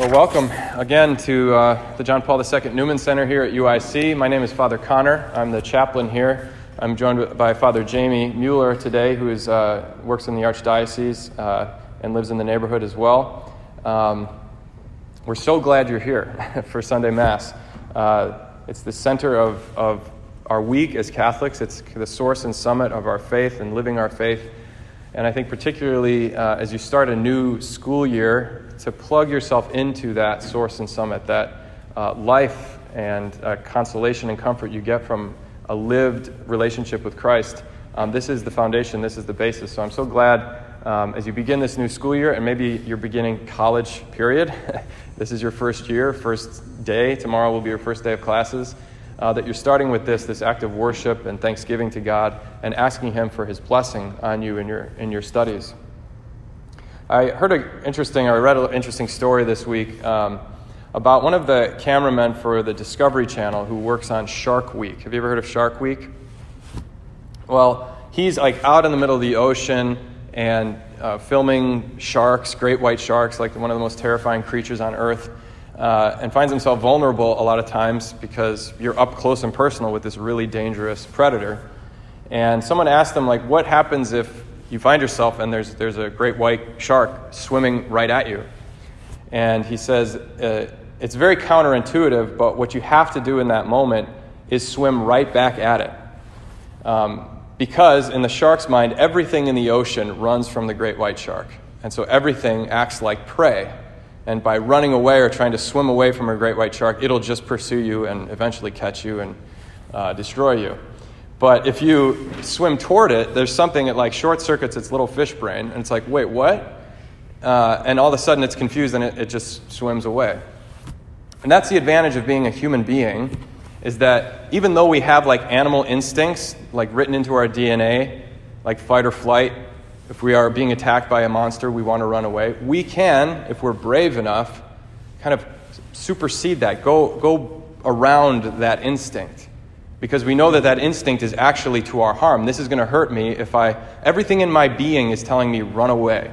Well, welcome again to uh, the John Paul II Newman Center here at UIC. My name is Father Connor. I'm the chaplain here. I'm joined by Father Jamie Mueller today, who is, uh, works in the Archdiocese uh, and lives in the neighborhood as well. Um, we're so glad you're here for Sunday Mass. Uh, it's the center of, of our week as Catholics, it's the source and summit of our faith and living our faith. And I think, particularly uh, as you start a new school year, to plug yourself into that source and summit, that uh, life and uh, consolation and comfort you get from a lived relationship with Christ. Um, this is the foundation, this is the basis. So I'm so glad um, as you begin this new school year, and maybe you're beginning college period. this is your first year, first day. Tomorrow will be your first day of classes uh, that you're starting with this, this act of worship and thanksgiving to God and asking Him for His blessing on you in your, in your studies. I heard an interesting, or I read an interesting story this week um, about one of the cameramen for the Discovery Channel who works on Shark Week. Have you ever heard of Shark Week? Well, he's like out in the middle of the ocean and uh, filming sharks, great white sharks, like one of the most terrifying creatures on earth uh, and finds himself vulnerable a lot of times because you're up close and personal with this really dangerous predator. And someone asked him, like, what happens if you find yourself and there's, there's a great white shark swimming right at you? And he says, uh, it's very counterintuitive, but what you have to do in that moment is swim right back at it. Um, because in the shark's mind, everything in the ocean runs from the great white shark. And so everything acts like prey and by running away or trying to swim away from a great white shark, it'll just pursue you and eventually catch you and uh, destroy you. But if you swim toward it, there's something that like short circuits its little fish brain, and it's like, wait, what? Uh, and all of a sudden it's confused and it, it just swims away. And that's the advantage of being a human being, is that even though we have like animal instincts, like written into our DNA, like fight or flight, if we are being attacked by a monster, we want to run away. We can, if we're brave enough, kind of supersede that, go, go around that instinct. Because we know that that instinct is actually to our harm. This is going to hurt me if I, everything in my being is telling me, run away.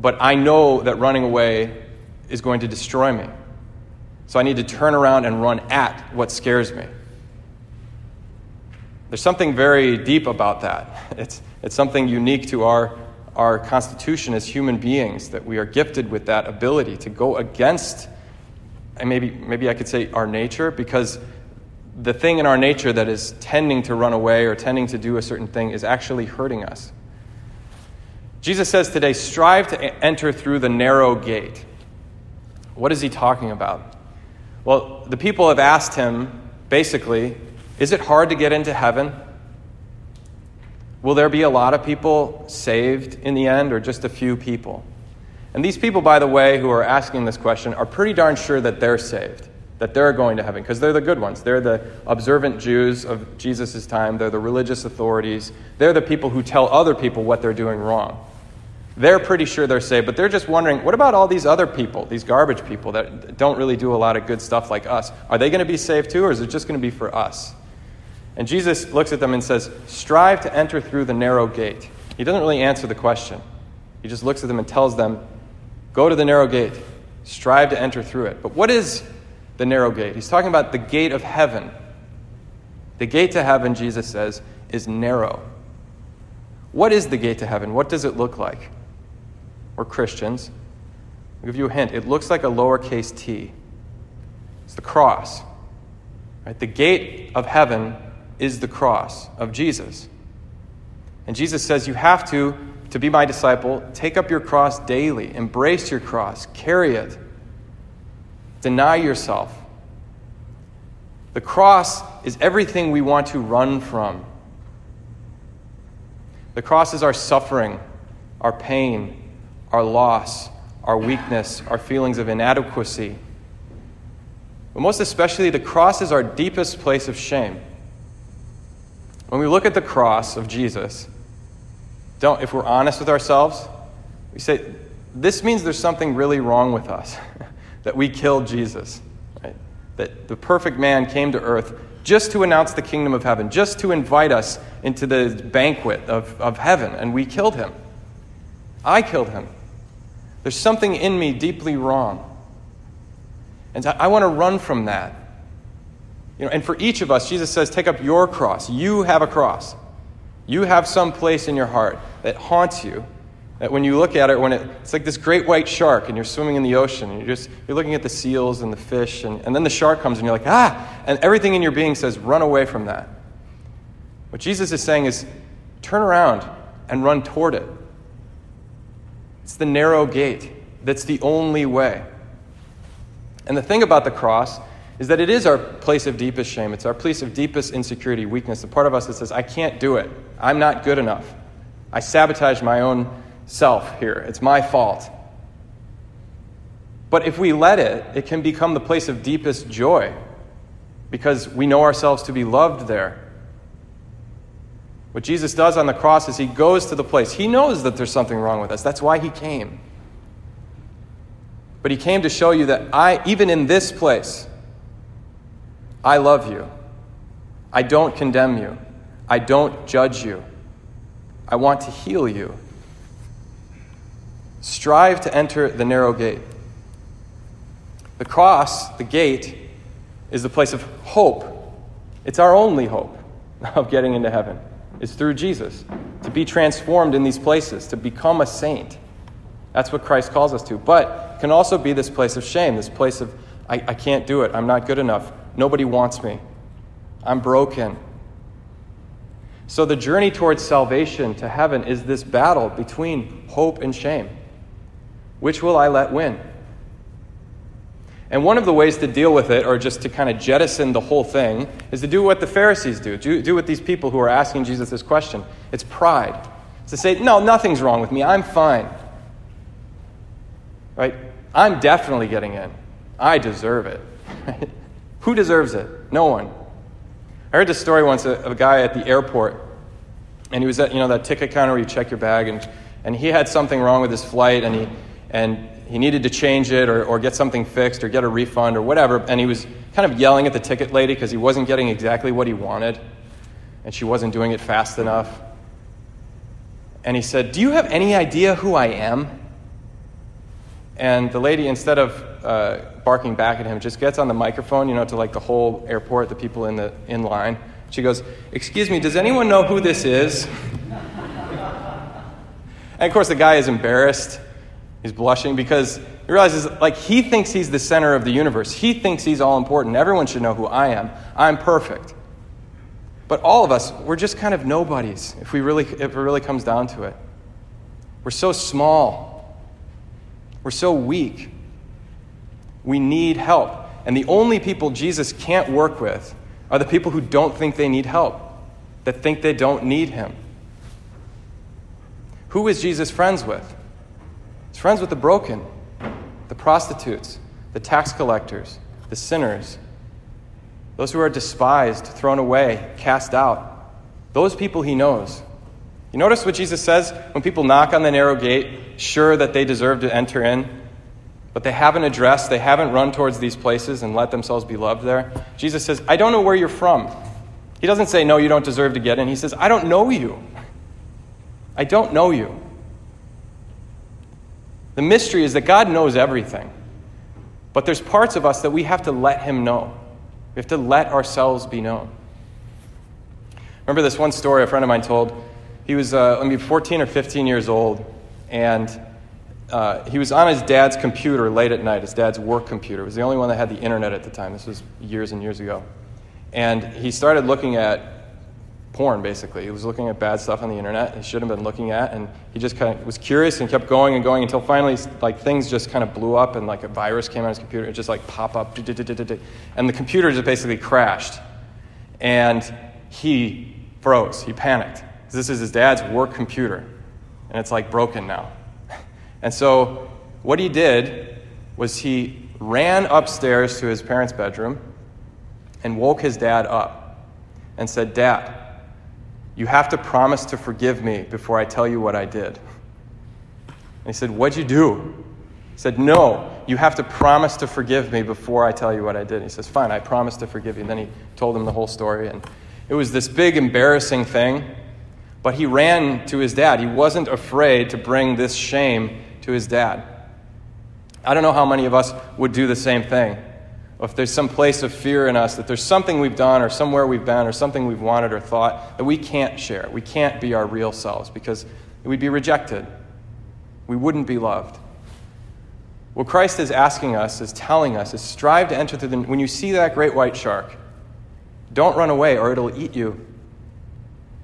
But I know that running away is going to destroy me. So I need to turn around and run at what scares me. There's something very deep about that. It's, it's something unique to our, our constitution as human beings that we are gifted with that ability to go against, and maybe, maybe I could say our nature, because the thing in our nature that is tending to run away or tending to do a certain thing is actually hurting us. Jesus says today, strive to enter through the narrow gate. What is he talking about? Well, the people have asked him, basically, is it hard to get into heaven? Will there be a lot of people saved in the end, or just a few people? And these people, by the way, who are asking this question are pretty darn sure that they're saved, that they're going to heaven, because they're the good ones. They're the observant Jews of Jesus' time, they're the religious authorities, they're the people who tell other people what they're doing wrong. They're pretty sure they're saved, but they're just wondering what about all these other people, these garbage people that don't really do a lot of good stuff like us? Are they going to be saved too, or is it just going to be for us? And Jesus looks at them and says, Strive to enter through the narrow gate. He doesn't really answer the question. He just looks at them and tells them, Go to the narrow gate. Strive to enter through it. But what is the narrow gate? He's talking about the gate of heaven. The gate to heaven, Jesus says, is narrow. What is the gate to heaven? What does it look like? We're Christians. I'll give you a hint. It looks like a lowercase t. It's the cross. Right? The gate of heaven is the cross of Jesus. And Jesus says, You have to, to be my disciple, take up your cross daily, embrace your cross, carry it, deny yourself. The cross is everything we want to run from. The cross is our suffering, our pain, our loss, our weakness, our feelings of inadequacy. But most especially, the cross is our deepest place of shame. When we look at the cross of Jesus, don't, if we're honest with ourselves, we say, this means there's something really wrong with us, that we killed Jesus. Right? That the perfect man came to earth just to announce the kingdom of heaven, just to invite us into the banquet of, of heaven, and we killed him. I killed him. There's something in me deeply wrong. And I want to run from that. You know, and for each of us, Jesus says, take up your cross. You have a cross. You have some place in your heart that haunts you. That when you look at it, when it, it's like this great white shark, and you're swimming in the ocean, and you're just you're looking at the seals and the fish, and, and then the shark comes, and you're like, ah, and everything in your being says, run away from that. What Jesus is saying is, turn around and run toward it. It's the narrow gate that's the only way. And the thing about the cross is that it is our place of deepest shame. It's our place of deepest insecurity, weakness, the part of us that says, I can't do it. I'm not good enough. I sabotage my own self here. It's my fault. But if we let it, it can become the place of deepest joy because we know ourselves to be loved there. What Jesus does on the cross is he goes to the place. He knows that there's something wrong with us. That's why he came. But he came to show you that I, even in this place, I love you. I don't condemn you. I don't judge you. I want to heal you. Strive to enter the narrow gate. The cross, the gate, is the place of hope. It's our only hope of getting into heaven. It's through Jesus. To be transformed in these places, to become a saint. That's what Christ calls us to. But can also be this place of shame, this place of, I, I can't do it. I'm not good enough. Nobody wants me. I'm broken. So the journey towards salvation to heaven is this battle between hope and shame. Which will I let win? And one of the ways to deal with it, or just to kind of jettison the whole thing, is to do what the Pharisees do. Do, do what these people who are asking Jesus this question. It's pride. It's to say, no, nothing's wrong with me. I'm fine. Right? I'm definitely getting in. I deserve it. Who deserves it? No one. I heard this story once of a guy at the airport, and he was at you know that ticket counter where you check your bag, and, and he had something wrong with his flight, and he and he needed to change it or, or get something fixed or get a refund or whatever, and he was kind of yelling at the ticket lady because he wasn't getting exactly what he wanted, and she wasn't doing it fast enough. And he said, "Do you have any idea who I am?" And the lady, instead of uh, barking back at him, just gets on the microphone, you know, to like the whole airport, the people in the in line. She goes, "Excuse me, does anyone know who this is?" and of course, the guy is embarrassed. He's blushing because he realizes, like, he thinks he's the center of the universe. He thinks he's all important. Everyone should know who I am. I'm perfect. But all of us, we're just kind of nobodies if we really, if it really comes down to it. We're so small. We're so weak. We need help. And the only people Jesus can't work with are the people who don't think they need help, that think they don't need him. Who is Jesus friends with? He's friends with the broken, the prostitutes, the tax collectors, the sinners, those who are despised, thrown away, cast out. Those people he knows. You notice what Jesus says when people knock on the narrow gate, sure that they deserve to enter in, but they haven't addressed, they haven't run towards these places and let themselves be loved there? Jesus says, I don't know where you're from. He doesn't say, No, you don't deserve to get in. He says, I don't know you. I don't know you. The mystery is that God knows everything, but there's parts of us that we have to let Him know. We have to let ourselves be known. Remember this one story a friend of mine told? He was uh, maybe 14 or 15 years old, and uh, he was on his dad's computer late at night, his dad's work computer. It was the only one that had the internet at the time. This was years and years ago. And he started looking at porn, basically. He was looking at bad stuff on the internet he shouldn't have been looking at. And he just kind of was curious and kept going and going until finally, like, things just kind of blew up and, like, a virus came on his computer. It just, like, pop up. And the computer just basically crashed. And he froze. He panicked. This is his dad's work computer, and it's like broken now. And so, what he did was he ran upstairs to his parents' bedroom and woke his dad up and said, Dad, you have to promise to forgive me before I tell you what I did. And he said, What'd you do? He said, No, you have to promise to forgive me before I tell you what I did. And he says, Fine, I promise to forgive you. And then he told him the whole story. And it was this big, embarrassing thing. But he ran to his dad. He wasn't afraid to bring this shame to his dad. I don't know how many of us would do the same thing. If there's some place of fear in us, that there's something we've done or somewhere we've been or something we've wanted or thought that we can't share. We can't be our real selves because we'd be rejected. We wouldn't be loved. What Christ is asking us, is telling us, is strive to enter through the. When you see that great white shark, don't run away or it'll eat you.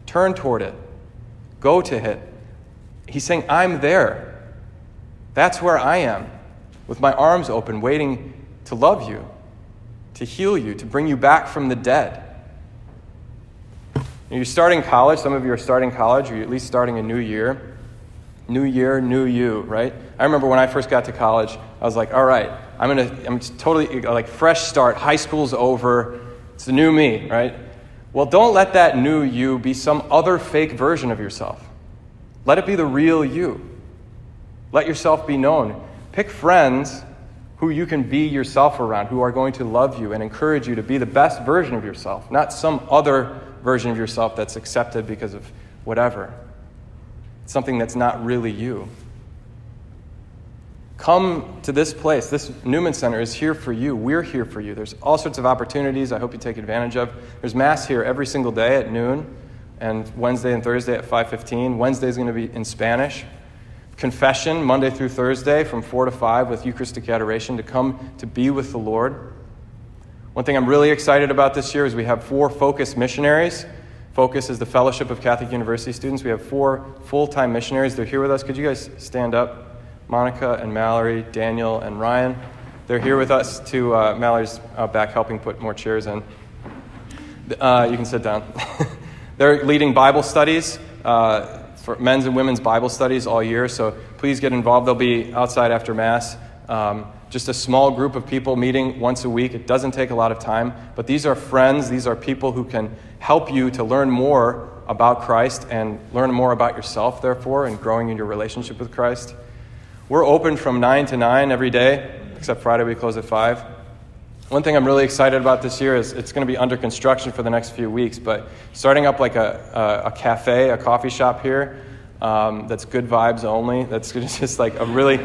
Turn toward it. Go to it. He's saying, I'm there. That's where I am, with my arms open, waiting to love you, to heal you, to bring you back from the dead. You're starting college. Some of you are starting college, or you're at least starting a new year. New year, new you, right? I remember when I first got to college, I was like, all right, I'm to, I'm totally like fresh start. High school's over. It's the new me, right? Well, don't let that new you be some other fake version of yourself. Let it be the real you. Let yourself be known. Pick friends who you can be yourself around, who are going to love you and encourage you to be the best version of yourself, not some other version of yourself that's accepted because of whatever something that's not really you. Come to this place. This Newman Center is here for you. We're here for you. There's all sorts of opportunities I hope you take advantage of. There's Mass here every single day at noon and Wednesday and Thursday at 5:15. Wednesday is going to be in Spanish. Confession Monday through Thursday from 4 to 5 with Eucharistic adoration to come to be with the Lord. One thing I'm really excited about this year is we have four focus missionaries Focus is the Fellowship of Catholic University Students. We have four full time missionaries. They're here with us. Could you guys stand up? Monica and Mallory, Daniel and Ryan. They're here with us to, uh, Mallory's uh, back helping put more chairs in. Uh, you can sit down. They're leading Bible studies uh, for men's and women's Bible studies all year, so please get involved. They'll be outside after Mass. Um, just a small group of people meeting once a week. It doesn't take a lot of time, but these are friends, these are people who can help you to learn more about Christ and learn more about yourself, therefore, and growing in your relationship with Christ. We're open from 9 to 9 every day, except Friday we close at 5. One thing I'm really excited about this year is it's going to be under construction for the next few weeks, but starting up like a, a, a cafe, a coffee shop here um, that's good vibes only. That's just like a really,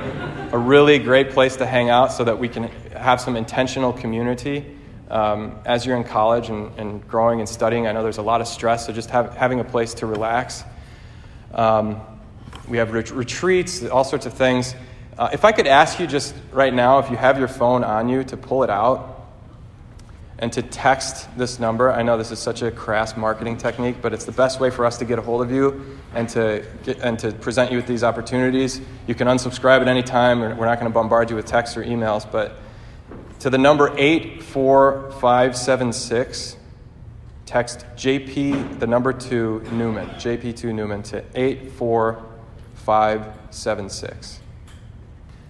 a really great place to hang out so that we can have some intentional community. Um, as you're in college and, and, growing and studying, I know there's a lot of stress, so just have, having a place to relax. Um, we have ret- retreats, all sorts of things. Uh, if I could ask you just right now, if you have your phone on you, to pull it out and to text this number. I know this is such a crass marketing technique, but it's the best way for us to get a hold of you and to, get, and to present you with these opportunities. You can unsubscribe at any time. We're not going to bombard you with texts or emails, but to the number 84576, text JP, the number 2 Newman, JP2 Newman to 84576.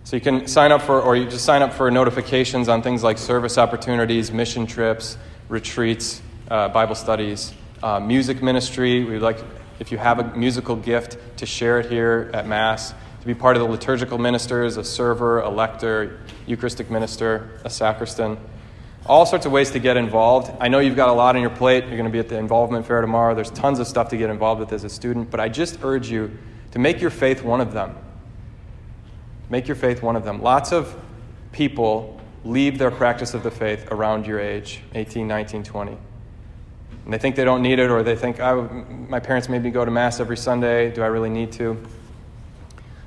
So you can sign up for, or you just sign up for notifications on things like service opportunities, mission trips, retreats, uh, Bible studies, uh, music ministry. We'd like, if you have a musical gift, to share it here at Mass, to be part of the liturgical ministers, a server, a lector, Eucharistic minister, a sacristan. All sorts of ways to get involved. I know you've got a lot on your plate. You're going to be at the involvement fair tomorrow. There's tons of stuff to get involved with as a student, but I just urge you to make your faith one of them. Make your faith one of them. Lots of people leave their practice of the faith around your age 18, 19, 20. And they think they don't need it, or they think, oh, my parents made me go to Mass every Sunday. Do I really need to?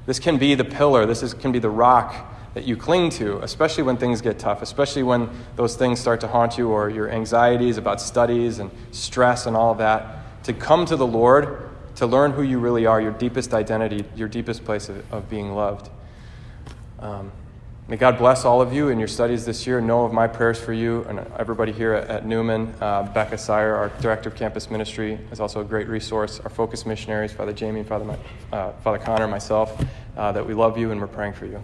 This can be the pillar, this is, can be the rock that you cling to, especially when things get tough, especially when those things start to haunt you, or your anxieties about studies and stress and all of that. To come to the Lord, to learn who you really are, your deepest identity, your deepest place of, of being loved. Um, may God bless all of you in your studies this year. Know of my prayers for you and everybody here at, at Newman. Uh, Becca Sire, our director of campus ministry, is also a great resource. Our focus missionaries, Father Jamie, Father, uh, Father Connor, myself, uh, that we love you and we're praying for you.